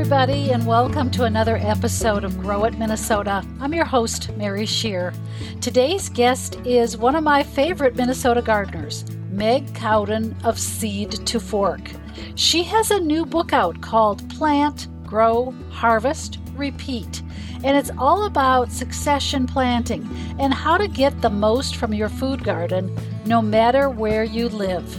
everybody, and welcome to another episode of Grow It Minnesota. I'm your host, Mary Schier. Today's guest is one of my favorite Minnesota gardeners, Meg Cowden of Seed to Fork. She has a new book out called Plant, Grow, Harvest, Repeat, and it's all about succession planting and how to get the most from your food garden no matter where you live.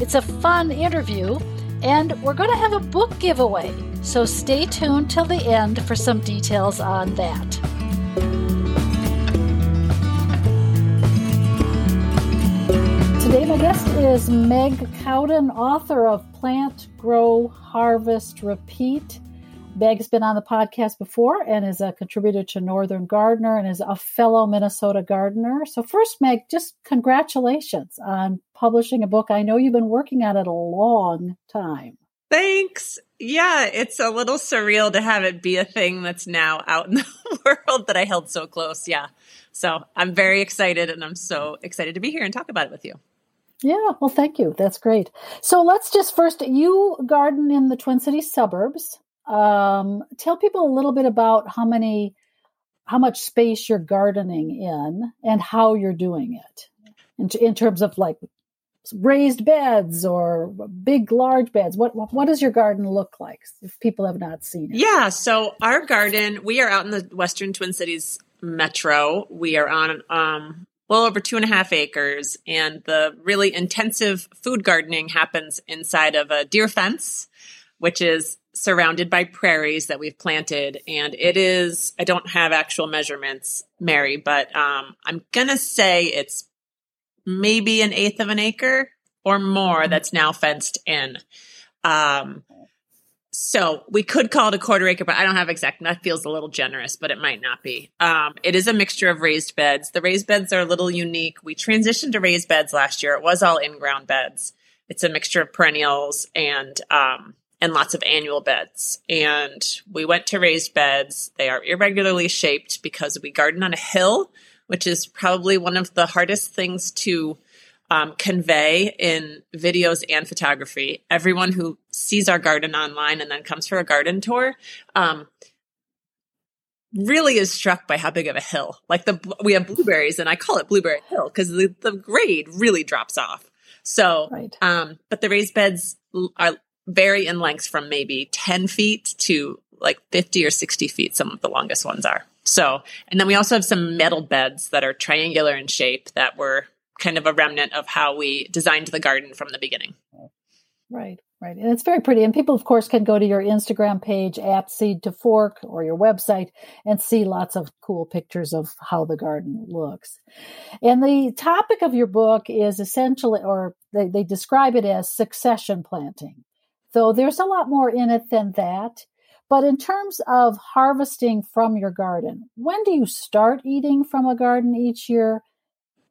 It's a fun interview, and we're going to have a book giveaway. So stay tuned till the end for some details on that. Today, my guest is Meg Cowden, author of Plant, Grow, Harvest, Repeat. Meg's been on the podcast before and is a contributor to Northern Gardener and is a fellow Minnesota gardener. So, first, Meg, just congratulations on publishing a book. I know you've been working on it a long time. Thanks. Yeah, it's a little surreal to have it be a thing that's now out in the world that I held so close. Yeah. So I'm very excited and I'm so excited to be here and talk about it with you. Yeah, well, thank you. That's great. So let's just first, you garden in the Twin Cities suburbs. Um, tell people a little bit about how many, how much space you're gardening in and how you're doing it in, in terms of like raised beds or big large beds. What what does your garden look like if people have not seen it? Yeah so our garden we are out in the western twin cities metro. We are on um well over two and a half acres and the really intensive food gardening happens inside of a deer fence which is surrounded by prairies that we've planted. And it is i don't have actual measurements mary but um, i'm gonna say it's maybe an eighth of an acre or more mm-hmm. that's now fenced in. Um, so we could call it a quarter acre, but I don't have exact. That feels a little generous, but it might not be. Um, it is a mixture of raised beds. The raised beds are a little unique. We transitioned to raised beds last year. It was all in-ground beds. It's a mixture of perennials and um, and lots of annual beds. And we went to raised beds. They are irregularly shaped because we garden on a hill which is probably one of the hardest things to um, convey in videos and photography. Everyone who sees our garden online and then comes for a garden tour um, really is struck by how big of a hill. Like the we have blueberries, and I call it Blueberry Hill because the, the grade really drops off. So, right. um, but the raised beds are vary in length from maybe ten feet to like fifty or sixty feet. Some of the longest ones are. So, and then we also have some metal beds that are triangular in shape that were kind of a remnant of how we designed the garden from the beginning. Right, right. And it's very pretty. And people, of course, can go to your Instagram page at Seed to Fork or your website and see lots of cool pictures of how the garden looks. And the topic of your book is essentially, or they, they describe it as succession planting. Though there's a lot more in it than that. But in terms of harvesting from your garden, when do you start eating from a garden each year?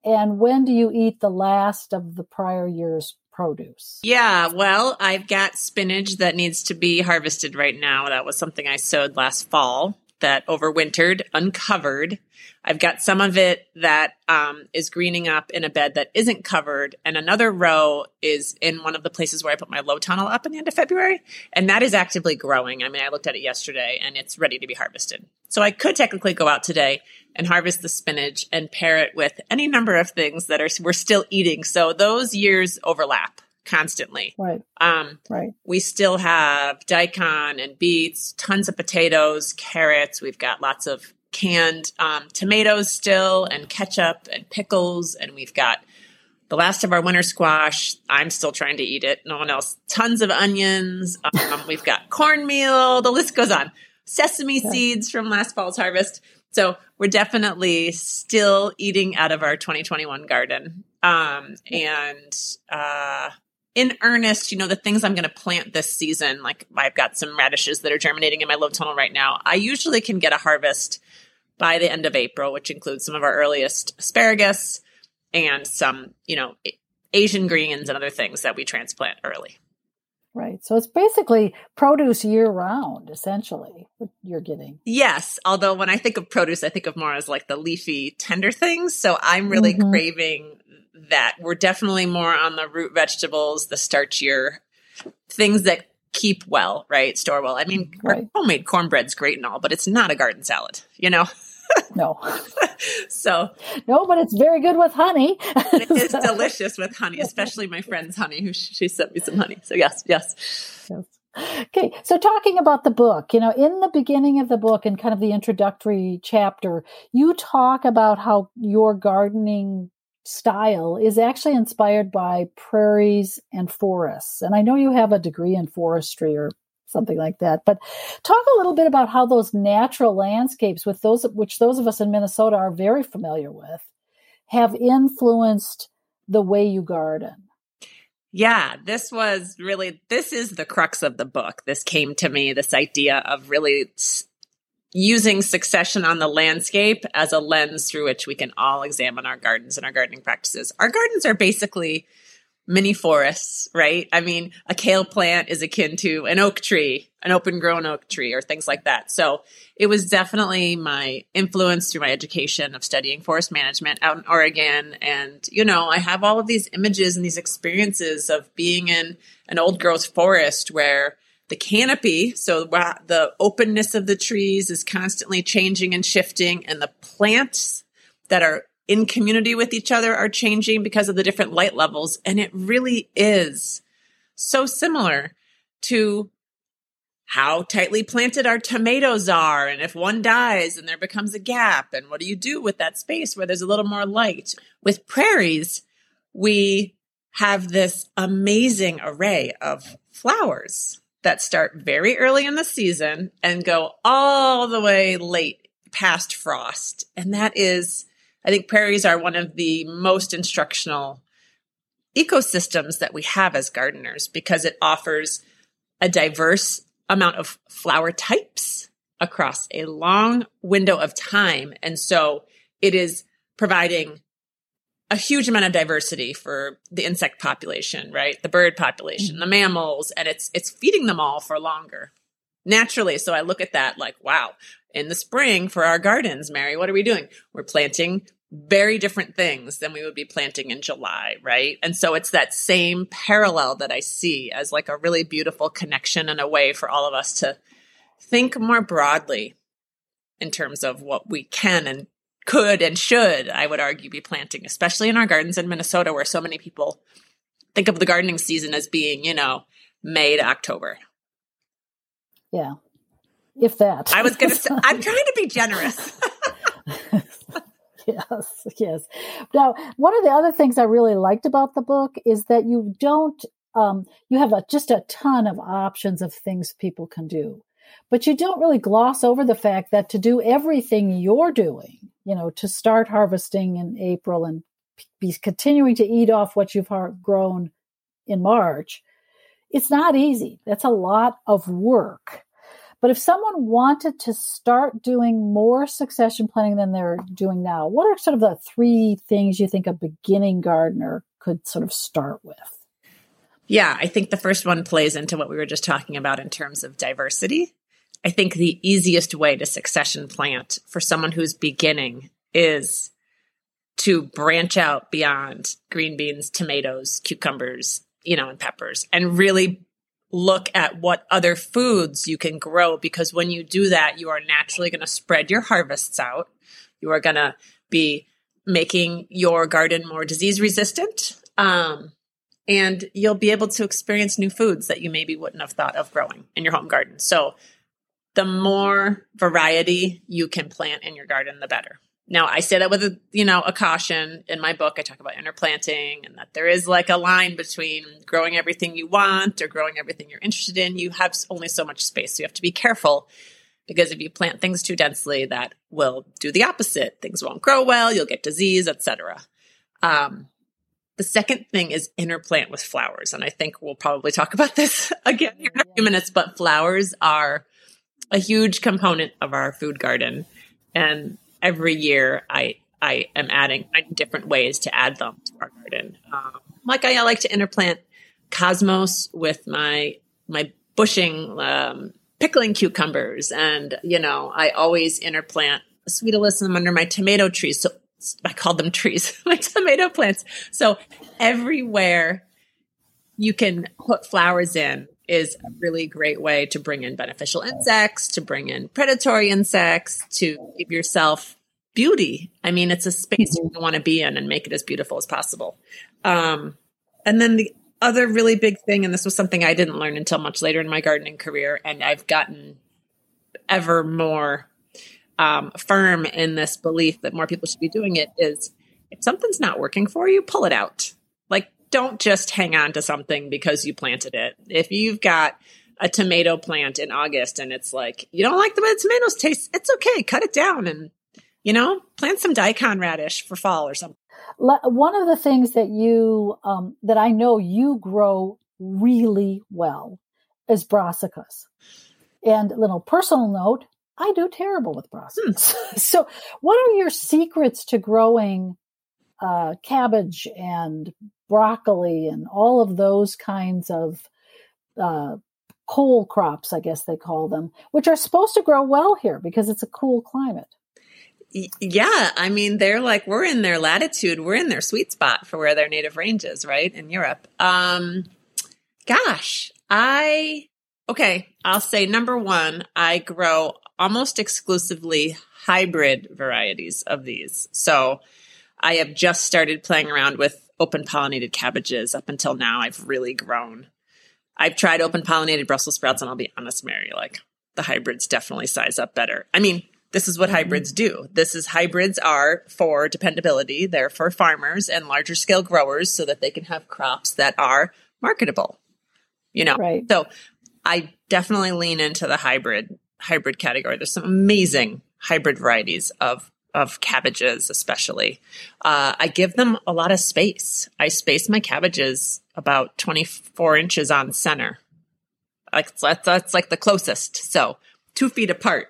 And when do you eat the last of the prior year's produce? Yeah, well, I've got spinach that needs to be harvested right now. That was something I sowed last fall that overwintered uncovered. I've got some of it that um, is greening up in a bed that isn't covered, and another row is in one of the places where I put my low tunnel up in the end of February, and that is actively growing. I mean, I looked at it yesterday, and it's ready to be harvested. So I could technically go out today and harvest the spinach and pair it with any number of things that are we're still eating. So those years overlap constantly. Right. Um, right. We still have daikon and beets, tons of potatoes, carrots. We've got lots of canned um, tomatoes still, and ketchup and pickles, and we've got the last of our winter squash. I'm still trying to eat it. No one else. Tons of onions. Um, we've got cornmeal. The list goes on. Sesame okay. seeds from last fall's harvest. So we're definitely still eating out of our 2021 garden. Um, and uh, in earnest, you know, the things I'm going to plant this season, like I've got some radishes that are germinating in my low tunnel right now. I usually can get a harvest by the end of April, which includes some of our earliest asparagus and some, you know, Asian greens and other things that we transplant early. Right. So it's basically produce year round, essentially, what you're getting. Yes. Although when I think of produce, I think of more as like the leafy, tender things. So I'm really mm-hmm. craving that we're definitely more on the root vegetables, the starchier things that keep well, right? Store well. I mean, Right. homemade cornbread's great and all, but it's not a garden salad, you know? No, So no, but it's very good with honey. it is delicious with honey, especially my friend's honey, who she sent me some honey. So yes, yes, yes. Okay, so talking about the book, you know, in the beginning of the book and kind of the introductory chapter, you talk about how your gardening style is actually inspired by prairies and forests. And I know you have a degree in forestry or something like that, but talk a little bit about how those natural landscapes with those which those of us in Minnesota are very familiar with have influenced the way you garden. Yeah, this was really this is the crux of the book. This came to me this idea of really using succession on the landscape as a lens through which we can all examine our gardens and our gardening practices. Our gardens are basically mini forests, right? I mean, a kale plant is akin to an oak tree, an open grown oak tree, or things like that. So it was definitely my influence through my education of studying forest management out in Oregon. And, you know, I have all of these images and these experiences of being in an old growth forest where the canopy, so the openness of the trees is constantly changing and shifting, and the plants that are in community with each other are changing because of the different light levels. And it really is so similar to how tightly planted our tomatoes are. And if one dies and there becomes a gap, and what do you do with that space where there's a little more light? With prairies, we have this amazing array of flowers that start very early in the season and go all the way late past frost. And that is, I think prairies are one of the most instructional ecosystems that we have as gardeners because it offers a diverse amount of flower types across a long window of time. And so it is providing a huge amount of diversity for the insect population, right? The bird population, the mm-hmm. mammals, and it's it's feeding them all for longer. Naturally, so I look at that like, wow, in the spring for our gardens, Mary, what are we doing? We're planting very different things than we would be planting in July, right? And so it's that same parallel that I see as like a really beautiful connection and a way for all of us to think more broadly in terms of what we can and could and should, I would argue, be planting, especially in our gardens in Minnesota, where so many people think of the gardening season as being, you know, May to October. Yeah. If that. I was going to say, I'm trying to be generous. yes, yes. Now, one of the other things I really liked about the book is that you don't, um, you have a, just a ton of options of things people can do, but you don't really gloss over the fact that to do everything you're doing, you know, to start harvesting in April and be continuing to eat off what you've grown in March, it's not easy. That's a lot of work. But if someone wanted to start doing more succession planning than they're doing now, what are sort of the three things you think a beginning gardener could sort of start with? Yeah, I think the first one plays into what we were just talking about in terms of diversity. I think the easiest way to succession plant for someone who's beginning is to branch out beyond green beans, tomatoes, cucumbers, you know, and peppers and really look at what other foods you can grow because when you do that, you are naturally going to spread your harvests out. You are going to be making your garden more disease resistant. Um, and you'll be able to experience new foods that you maybe wouldn't have thought of growing in your home garden. So the more variety you can plant in your garden, the better. Now I say that with a, you know, a caution in my book. I talk about interplanting and that there is like a line between growing everything you want or growing everything you're interested in. You have only so much space. So you have to be careful because if you plant things too densely, that will do the opposite. Things won't grow well. You'll get disease, etc. Um, the second thing is interplant with flowers. And I think we'll probably talk about this again here in a few minutes, but flowers are a huge component of our food garden. And every year I I am adding different ways to add them to our garden. Um, like I, I, like to interplant cosmos with my my bushing um, pickling cucumbers, and you know I always interplant sweet alyssum under my tomato trees. So I call them trees, my tomato plants. So everywhere you can put flowers in is a really great way to bring in beneficial insects, to bring in predatory insects, to give yourself beauty. I mean, it's a space mm-hmm. you want to be in and make it as beautiful as possible. Um, and then the other really big thing, and this was something I didn't learn until much later in my gardening career, and I've gotten ever more um, firm in this belief that more people should be doing it is if something's not working for you, pull it out. Like, don't just hang on to something because you planted it. If you've got a tomato plant in August and it's like, you don't like the way the tomatoes taste, it's okay. Cut it down and, you know, plant some daikon radish for fall or something. One of the things that you, um, that I know you grow really well is brassicas. And little personal note, I do terrible with brassicas. Hmm. so, what are your secrets to growing uh, cabbage and broccoli and all of those kinds of uh, cole crops, I guess they call them, which are supposed to grow well here because it's a cool climate. Yeah, I mean, they're like we're in their latitude, we're in their sweet spot for where their native range is, right? In Europe. Um gosh, I okay, I'll say number 1, I grow almost exclusively hybrid varieties of these. So, I have just started playing around with open pollinated cabbages. Up until now, I've really grown. I've tried open pollinated Brussels sprouts, and I'll be honest, Mary, like the hybrids definitely size up better. I mean, this is what hybrids do. This is hybrids are for dependability. They're for farmers and larger scale growers so that they can have crops that are marketable. You know, right. so I definitely lean into the hybrid hybrid category. There's some amazing hybrid varieties of of cabbages, especially. Uh, I give them a lot of space. I space my cabbages about 24 inches on center. Like that's, that's like the closest. So two feet apart.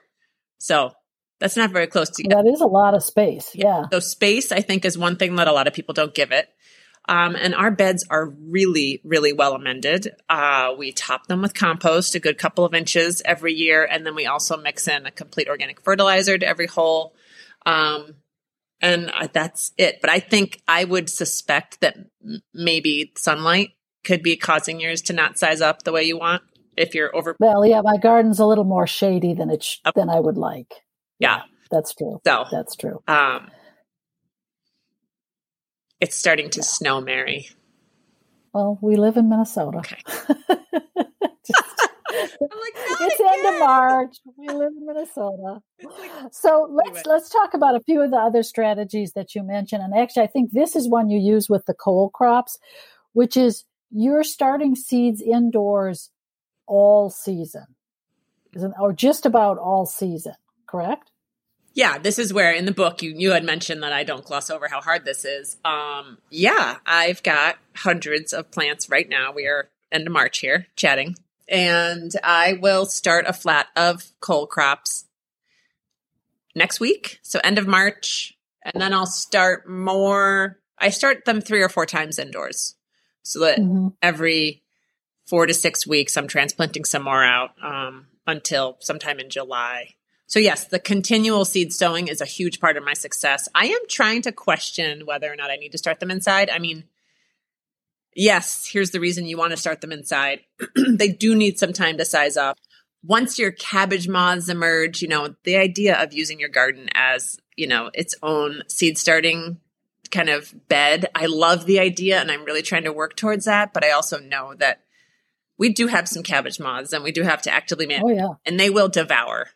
So that's not very close to you. That is a lot of space. Yeah. So space, I think, is one thing that a lot of people don't give it. Um, and our beds are really, really well amended. Uh, we top them with compost a good couple of inches every year. And then we also mix in a complete organic fertilizer to every hole. Um, and that's it. But I think I would suspect that maybe sunlight could be causing yours to not size up the way you want if you're over. Well, yeah, my garden's a little more shady than it sh- than I would like. Yeah, that's true. So that's true. Um, it's starting to yeah. snow, Mary. Well, we live in Minnesota. Okay. like, it's again. end of March. We live in Minnesota. So let's anyway. let's talk about a few of the other strategies that you mentioned. And actually, I think this is one you use with the cole crops, which is you're starting seeds indoors all season, or just about all season. Correct? Yeah, this is where in the book you you had mentioned that I don't gloss over how hard this is. Um, yeah, I've got hundreds of plants right now. We are end of March here, chatting and I will start a flat of cole crops next week. So end of March. And then I'll start more. I start them three or four times indoors so that mm-hmm. every four to six weeks I'm transplanting some more out um, until sometime in July. So, yes, the continual seed sowing is a huge part of my success. I am trying to question whether or not I need to start them inside. I mean, yes, here's the reason you want to start them inside. they do need some time to size up. Once your cabbage moths emerge, you know, the idea of using your garden as, you know, its own seed starting kind of bed. I love the idea and I'm really trying to work towards that, but I also know that we do have some cabbage moths and we do have to actively manage oh, yeah. and they will devour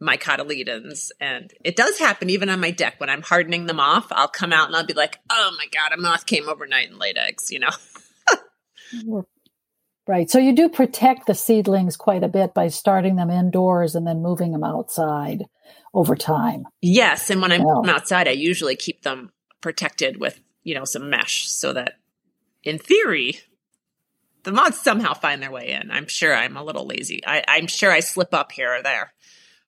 my cotyledons. And it does happen even on my deck when I'm hardening them off. I'll come out and I'll be like, oh my God, a moth came overnight and laid eggs, you know? right. So you do protect the seedlings quite a bit by starting them indoors and then moving them outside over time. Yes. And when I'm well, outside, I usually keep them protected with, you know, some mesh so that in theory, the moths somehow find their way in. I'm sure I'm a little lazy. I, I'm sure I slip up here or there.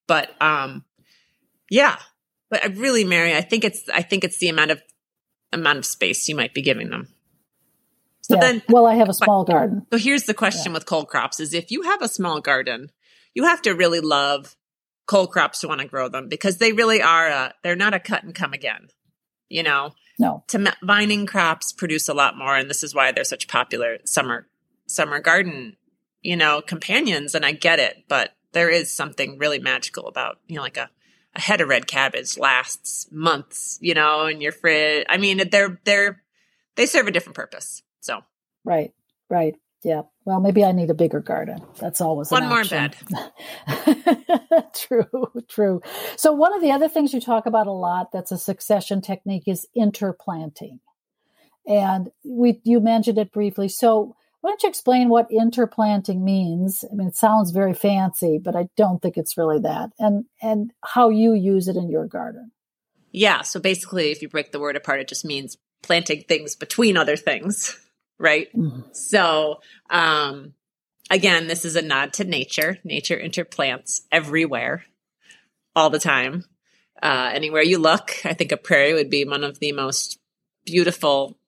But um, yeah. But I really, Mary, I think it's I think it's the amount of amount of space you might be giving them. So yeah. then, well, I have a small garden. So here's the question yeah. with cole crops: is if you have a small garden, you have to really love cole crops to want to grow them because they really are. A, they're not a cut and come again. You know, no. To vining crops produce a lot more, and this is why they're such popular summer summer garden you know, companions and I get it, but there is something really magical about, you know, like a, a head of red cabbage lasts months, you know, in your fridge. I mean, they're, they're, they serve a different purpose. So, right, right. Yeah. Well, maybe I need a bigger garden. That's always one more bed. true, true. So one of the other things you talk about a lot that's a succession technique is interplanting. And we you mentioned it briefly. So why don't you explain what interplanting means? I mean, it sounds very fancy, but I don't think it's really that. And and how you use it in your garden. Yeah. So basically, if you break the word apart, it just means planting things between other things right? Mm-hmm. So, um, again, this is a nod to nature. Nature interplants everywhere, all the time. Uh, anywhere you look, I think a prairie would be one of the most beautiful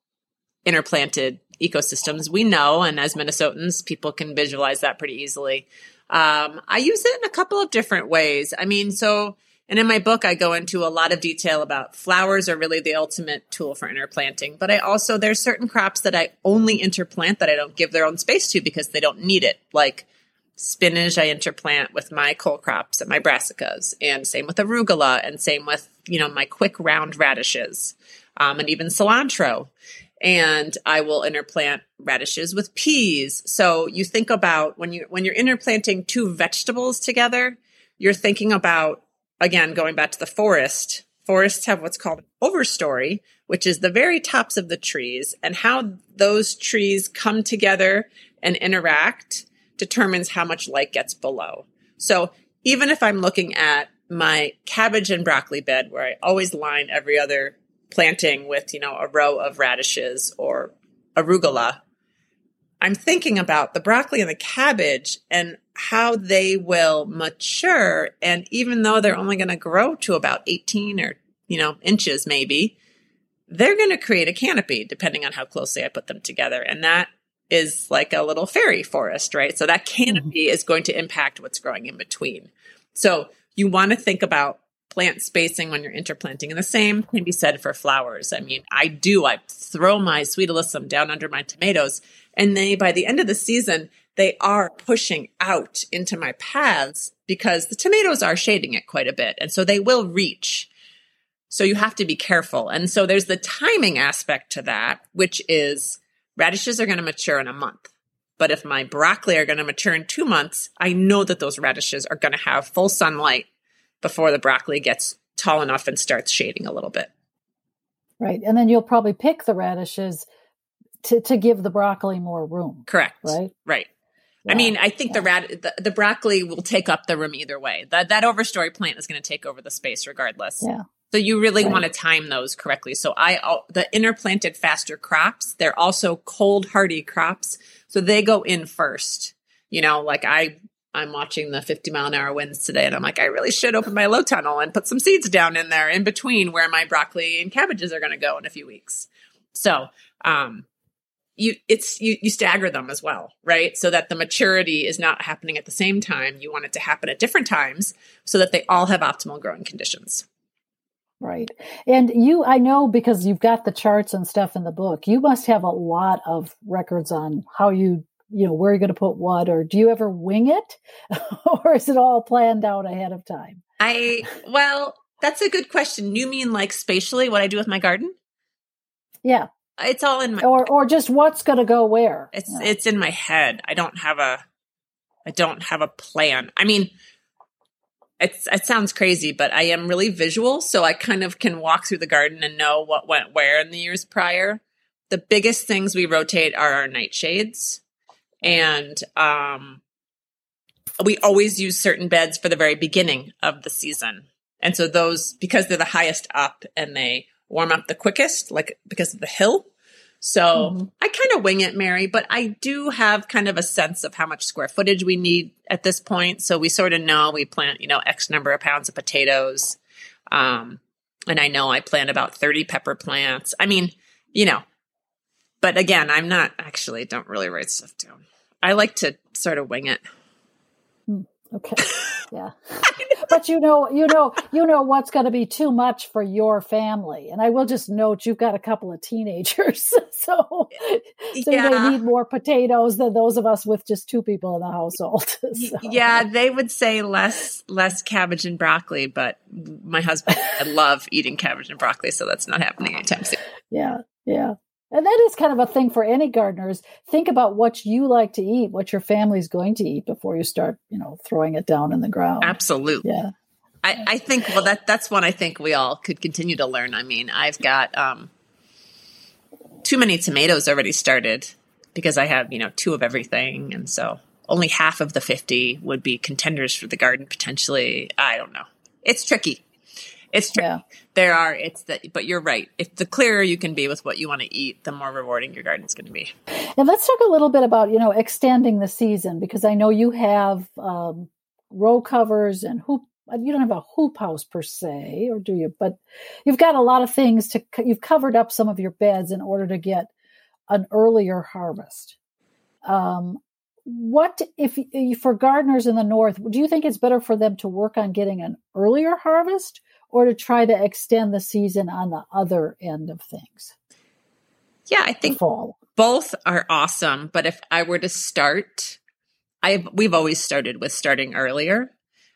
interplanted ecosystems we know. And as Minnesotans, people can visualize that pretty easily. Um, I use it in a couple of different ways. I mean, so and in my book, I go into a lot of detail about flowers are really the ultimate tool for interplanting. But I also, there's certain crops that I only interplant that I don't give their own space to because they don't need it. Like spinach, I interplant with my cole crops and my brassicas, and same with arugula, and same with, you know, my quick round radishes, um, and even cilantro. And I will interplant radishes with peas. So you think about when you when you're interplanting two vegetables together, you're thinking about again, going back to the forest, forests have what's called overstory, which is the very tops of the trees, and how those trees come together and interact determines how much light gets below. So even if I'm looking at my cabbage and broccoli bed, where I always line every other planting with, you know, a row of radishes or arugula, I'm thinking about the broccoli and the cabbage and how they will mature. And even though they're only going to grow to about 18 or, you know, inches maybe, they're going to create a canopy depending on how closely I put them together. And that is like a little fairy forest, right? So that canopy mm-hmm. is going to impact what's growing in between. So you want to think about plant spacing when you're interplanting. And the same can be said for flowers. I mean, I do, I throw my sweet alyssum down under my tomatoes. And they, by the end of the season, they are pushing out into my paths because the tomatoes are shading it quite a bit. And so they will reach. So you have to be careful. And so there's the timing aspect to that, which is radishes are going to mature in a month. But if my broccoli are going to mature in two months, I know that those radishes are going to have full sunlight before the broccoli gets tall enough and starts shading a little bit. Right. And then you'll probably pick the radishes to, to give the broccoli more room. Correct. Right. Right. I mean, I think the rad the, the, broccoli will take up the room either way. That that overstory plant is going to take over the space regardless. Yeah. So you really right. want to time those correctly. So I the interplanted faster crops, they're also cold hardy crops. So they go in first. You know, like I I'm watching the 50 mile an hour winds today and I'm like, I really should open my low tunnel and put some seeds down in there in between where my broccoli and cabbages are going to go in a few weeks. So, um, you it's you, you stagger them as well right? So that the maturity is not happening at the same time. You want it to happen at different times so that they all have optimal growing conditions. Right. And you i know because you've got the charts and stuff in the book you must have a lot of records on how you you know where you're going to put what or do you ever wing it or is it all planned out ahead of time i well that's a good question you mean like spatially what i do with my garden yeah it's all in my or or just what's going to go where. It's yeah. it's in my head. I don't have a I don't have a plan. I mean, it's it sounds crazy, but I am really visual, so I kind of can walk through the garden and know what went where in the years prior. The biggest things we rotate are our nightshades, and um, we always use certain beds for the very beginning of the season, and so those because they're the highest up and they warm up the quickest, like because of the hill. So mm-hmm. I kind of wing it, Mary, but I do have kind of a sense of how much square footage we need at this point. So we sort of know we plant, you know, X number of pounds of potatoes. Um, and I know I plant about 30 pepper plants. I mean, you know, but again, I'm not actually don't really write stuff down. I like to sort of wing it. Hmm. Okay. Yeah. but you know, you know, you know what's going to be too much for your family. And I will just note you've got a couple of teenagers. so, so yeah. they need more potatoes than those of us with just two people in the household. so. Yeah, they would say less less cabbage and broccoli, but my husband I love eating cabbage and broccoli, so that's not happening anytime soon. Yeah. Yeah. And that is kind of a thing for any gardeners. Think about what you like to eat, what your family's going to eat before you start, you know, throwing it down in the ground. Absolutely. Yeah. I, I think well that that's one I think we all could continue to learn. I mean, I've got um, too many tomatoes already started because I have, you know, two of everything and so only half of the 50 would be contenders for the garden potentially. I don't know. It's tricky. It's true. Yeah. There are, it's that, but you're right. If the clearer you can be with what you want to eat, the more rewarding your garden's going to be. And let's talk a little bit about, you know, extending the season because I know you have um, row covers and hoop. You don't have a hoop house per se, or do you? But you've got a lot of things to, you've covered up some of your beds in order to get an earlier harvest. Um, what if for gardeners in the north do you think it's better for them to work on getting an earlier harvest or to try to extend the season on the other end of things? Yeah, I think fall. both are awesome. But if I were to start, I we've always started with starting earlier,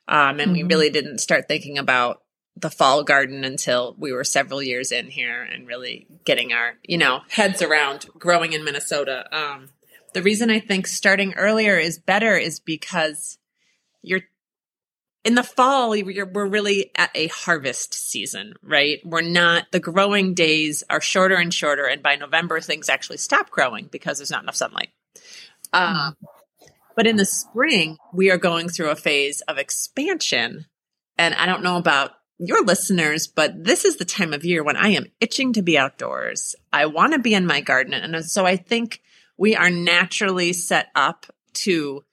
um, and mm-hmm. we really didn't start thinking about the fall garden until we were several years in here and really getting our you know heads around growing in Minnesota. Um, the reason I think starting earlier is better is because you're in the fall, we're really at a harvest season, right? We're not, the growing days are shorter and shorter. And by November, things actually stop growing because there's not enough sunlight. Um, but in the spring, we are going through a phase of expansion. And I don't know about your listeners, but this is the time of year when I am itching to be outdoors. I want to be in my garden. And so I think we are naturally set up to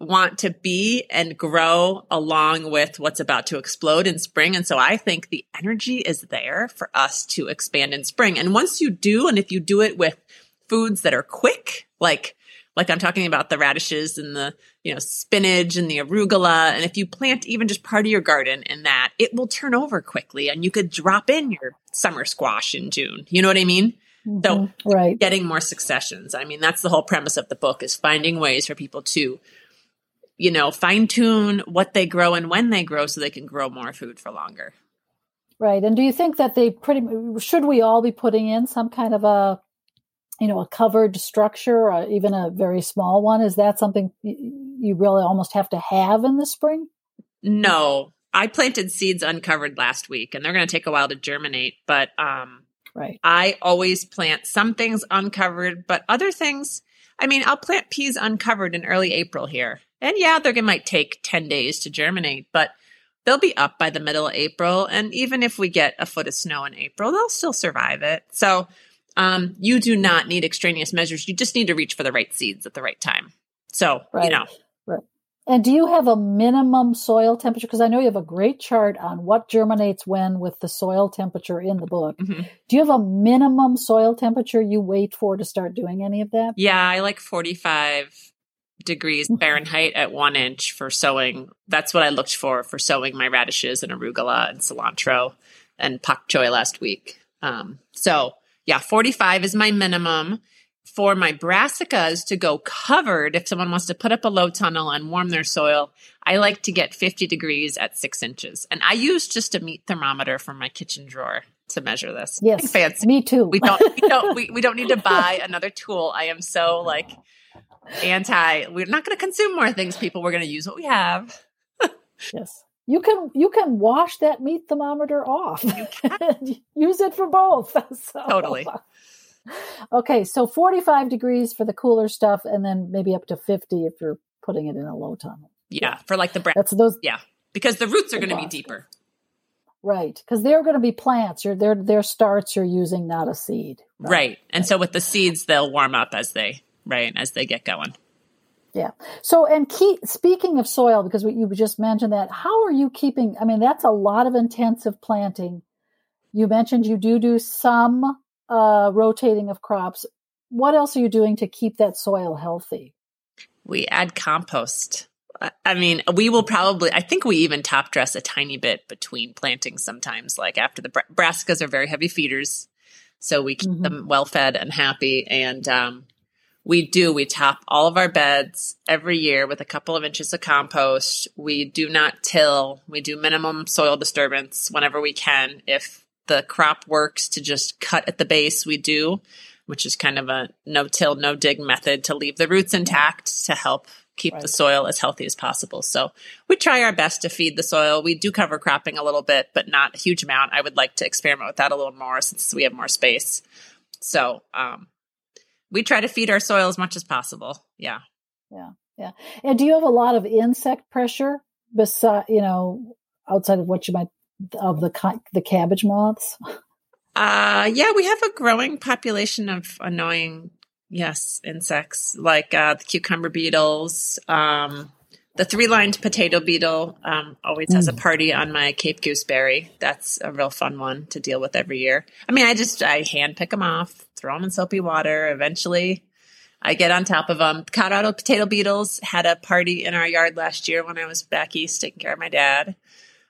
want to be and grow along with what's about to explode in spring. And so I think the energy is there for us to expand in spring. And once you do, and if you do it with foods that are quick, like like I'm talking about the radishes and the, you know, spinach and the arugula. And if you plant even just part of your garden in that, it will turn over quickly and you could drop in your summer squash in June. You know what I mean? Mm-hmm. So right. getting more successions. I mean, that's the whole premise of the book is finding ways for people to you know, fine tune what they grow and when they grow so they can grow more food for longer. Right. And do you think that they pretty should we all be putting in some kind of a you know, a covered structure or even a very small one? Is that something you really almost have to have in the spring? No. I planted seeds uncovered last week and they're going to take a while to germinate, but um right. I always plant some things uncovered, but other things I mean, I'll plant peas uncovered in early April here. And yeah, they're going might take 10 days to germinate, but they'll be up by the middle of April. And even if we get a foot of snow in April, they'll still survive it. So, um, you do not need extraneous measures. You just need to reach for the right seeds at the right time. So, right. you know. Right. And do you have a minimum soil temperature? Because I know you have a great chart on what germinates when with the soil temperature in the book. Mm-hmm. Do you have a minimum soil temperature you wait for to start doing any of that? Yeah, I like 45 degrees Fahrenheit at one inch for sowing. That's what I looked for for sowing my radishes and arugula and cilantro and pak choi last week. Um, so yeah, 45 is my minimum for my brassicas to go covered. If someone wants to put up a low tunnel and warm their soil, I like to get 50 degrees at six inches. And I use just a meat thermometer from my kitchen drawer to measure this. Yes, fancy. Me too. We don't. We don't. We, we don't need to buy another tool. I am so like anti we're not going to consume more things people we're going to use what we have. Yes. You can you can wash that meat thermometer off You can. use it for both. So. totally. Okay so 45 degrees for the cooler stuff and then maybe up to 50 if you're putting it in a low tunnel yeah for like the that's those yeah because the roots are going to be deeper. Right because they're going to be plants or they're their starts you're using not a seed. Right, right. and so with the seeds they'll warm up as they right as they get going. Yeah. So, and key, speaking of soil, because you just mentioned that, how are you keeping? I mean, that's a lot of intensive planting. You mentioned you do do some uh, rotating of crops. What else are you doing to keep that soil healthy? We add compost I mean, we will probably, I think we even top dress a tiny bit between plantings sometimes. Like after the brassicas are very heavy feeders. So we keep mm-hmm. them well fed and happy. And um, we do, we top all of our beds every year with a couple of inches of compost. We do not till, we do minimum soil disturbance whenever we can. If the crop works to just cut at the base, we do, which is kind of a no till, no dig method to leave the roots intact to help keep right. the soil as healthy as possible. So we try our best to feed the soil. We do cover cropping a little bit, but not a huge amount. I would like to experiment with that a little more since we have more space. So um, we try to feed our soil as much as possible. Yeah. Yeah. Yeah. And do you have a lot of insect pressure beside, you know, outside of what you might of the the cabbage moths? Uh yeah, we have a growing population of annoying Yes, insects like uh, the cucumber beetles. Um, the three lined potato beetle um, always mm. has a mm. party on my Cape gooseberry. That's a real fun one to deal with every year. I mean, I just I hand pick them off, throw them in soapy water. Eventually, I get on top of them. Colorado potato beetles had a party in our yard last year when I was back east taking care of my dad.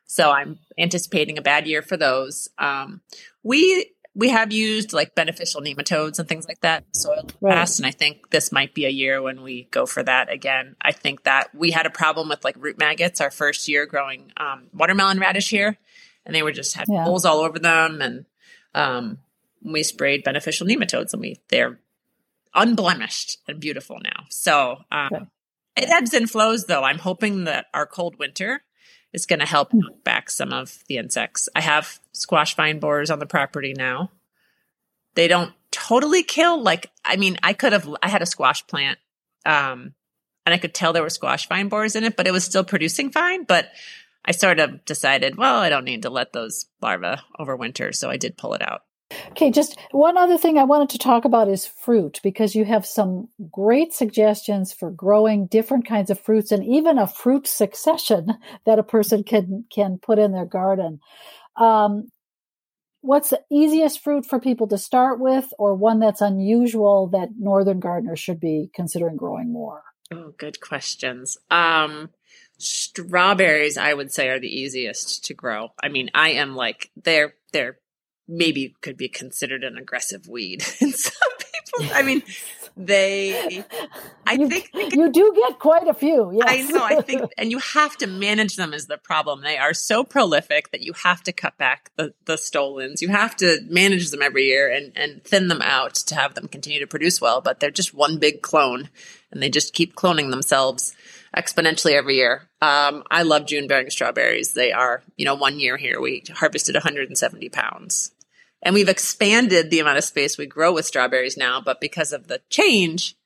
So I'm anticipating a bad year for those. Um, we we have used like beneficial nematodes and things like that soil right. past, and I think this might be a year when we go for that again. I think that we had a problem with like root maggots our first year growing um, watermelon radish here, and they were just had yeah. holes all over them, and um, we sprayed beneficial nematodes, and we they're unblemished and beautiful now. So um, it ebbs and flows, though. I'm hoping that our cold winter is going to help hmm. back some of the insects. I have squash vine borers on the property now. They don't totally kill. Like, I mean, I could have, I had a squash plant, um, and I could tell there were squash vine borers in it, but it was still producing fine. But I sort of decided, well, I don't need to let those larvae overwinter. So I did pull it out. Okay, just one other thing I wanted to talk about is fruit because you have some great suggestions for growing different kinds of fruits and even a fruit succession that a person can can put in their garden. Um, what's the easiest fruit for people to start with, or one that's unusual that northern gardeners should be considering growing more? Oh, good questions. Um, strawberries, I would say, are the easiest to grow. I mean, I am like they're they're maybe could be considered an aggressive weed in some people. I mean, they, I you, think you do get quite a few. Yes. I know. I think, and you have to manage them is the problem. They are so prolific that you have to cut back the, the stolons. You have to manage them every year and, and thin them out to have them continue to produce well, but they're just one big clone and they just keep cloning themselves exponentially every year. Um, I love June bearing strawberries. They are, you know, one year here we harvested 170 pounds and we've expanded the amount of space we grow with strawberries now, but because of the change,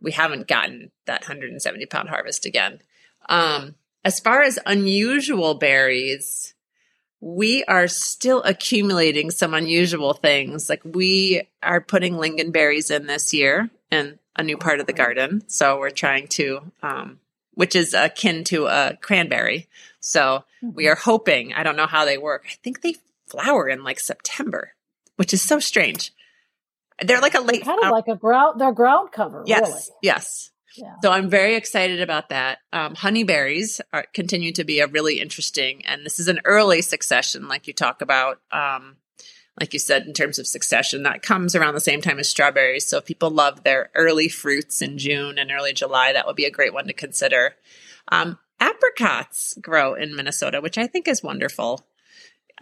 we haven't gotten that 170 pound harvest again. Um, as far as unusual berries, we are still accumulating some unusual things. Like we are putting lingonberries in this year in a new part of the garden. So we're trying to, um, which is akin to a cranberry. So we mm-hmm. are hoping, I don't know how they work. I think they flower in like September, which is so strange. They're like a late kind of like a ground they're ground cover. Yes. Really. Yes. Yeah. So I'm very excited about that. Um, honeyberries are, continue to be a really interesting, and this is an early succession, like you talk about. Um, like you said, in terms of succession, that comes around the same time as strawberries. So if people love their early fruits in June and early July, that would be a great one to consider. Um, apricots grow in Minnesota, which I think is wonderful.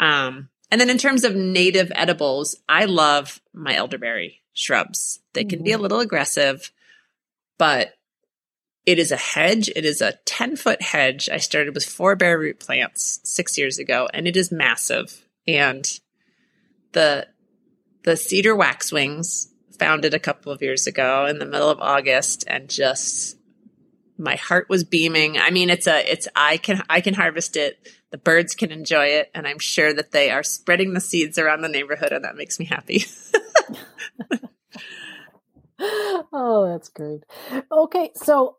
Um, and then in terms of native edibles, I love my elderberry shrubs. They can be a little aggressive, but it is a hedge. It is a 10 foot hedge. I started with four bare root plants six years ago, and it is massive. And the the cedar waxwings found it a couple of years ago in the middle of August, and just my heart was beaming. I mean, it's a it's I can I can harvest it the birds can enjoy it, and I'm sure that they are spreading the seeds around the neighborhood, and that makes me happy. oh, that's great. Okay, so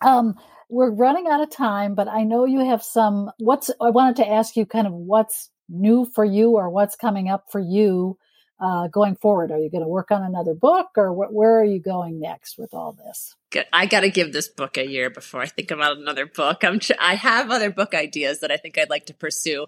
um, we're running out of time, but I know you have some. What's I wanted to ask you, kind of what's new for you, or what's coming up for you uh, going forward? Are you going to work on another book, or wh- where are you going next with all this? Good. I got to give this book a year before I think about another book. I'm tr- I have other book ideas that I think I'd like to pursue,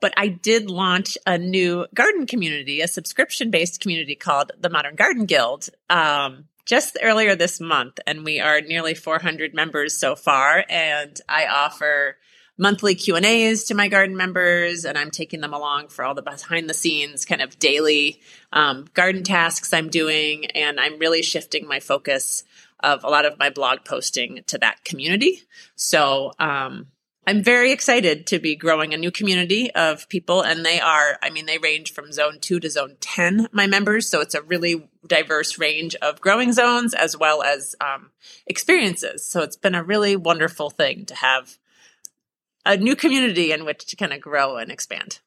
but I did launch a new garden community, a subscription based community called the Modern Garden Guild. Um, just earlier this month, and we are nearly 400 members so far. And I offer monthly Q and A's to my garden members, and I'm taking them along for all the behind the scenes kind of daily um, garden tasks I'm doing, and I'm really shifting my focus of a lot of my blog posting to that community. So um, I'm very excited to be growing a new community of people, and they are, I mean, they range from zone two to zone 10, my members. So it's a really diverse range of growing zones as well as um, experiences. So it's been a really wonderful thing to have a new community in which to kind of grow and expand.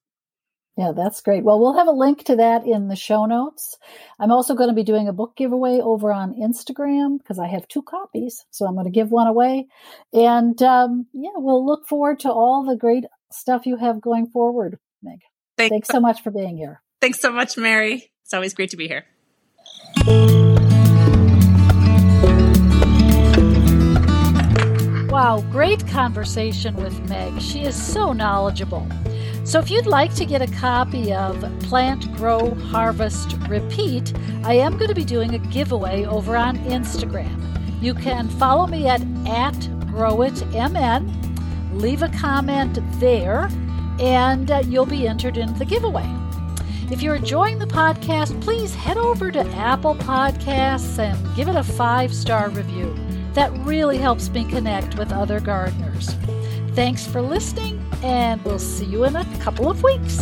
Yeah, that's great. Well, we'll have a link to that in the show notes. I'm also going to be doing a book giveaway over on Instagram because I have two copies. So I'm going to give one away. And um, yeah, we'll look forward to all the great stuff you have going forward, Meg. Thanks, Thanks so much for being here. Thanks so much, Mary. It's always great to be here. Wow, great conversation with Meg. She is so knowledgeable. So, if you'd like to get a copy of Plant, Grow, Harvest, Repeat, I am going to be doing a giveaway over on Instagram. You can follow me at, at GrowItMN, leave a comment there, and uh, you'll be entered in the giveaway. If you're enjoying the podcast, please head over to Apple Podcasts and give it a five star review. That really helps me connect with other gardeners. Thanks for listening, and we'll see you in a couple of weeks.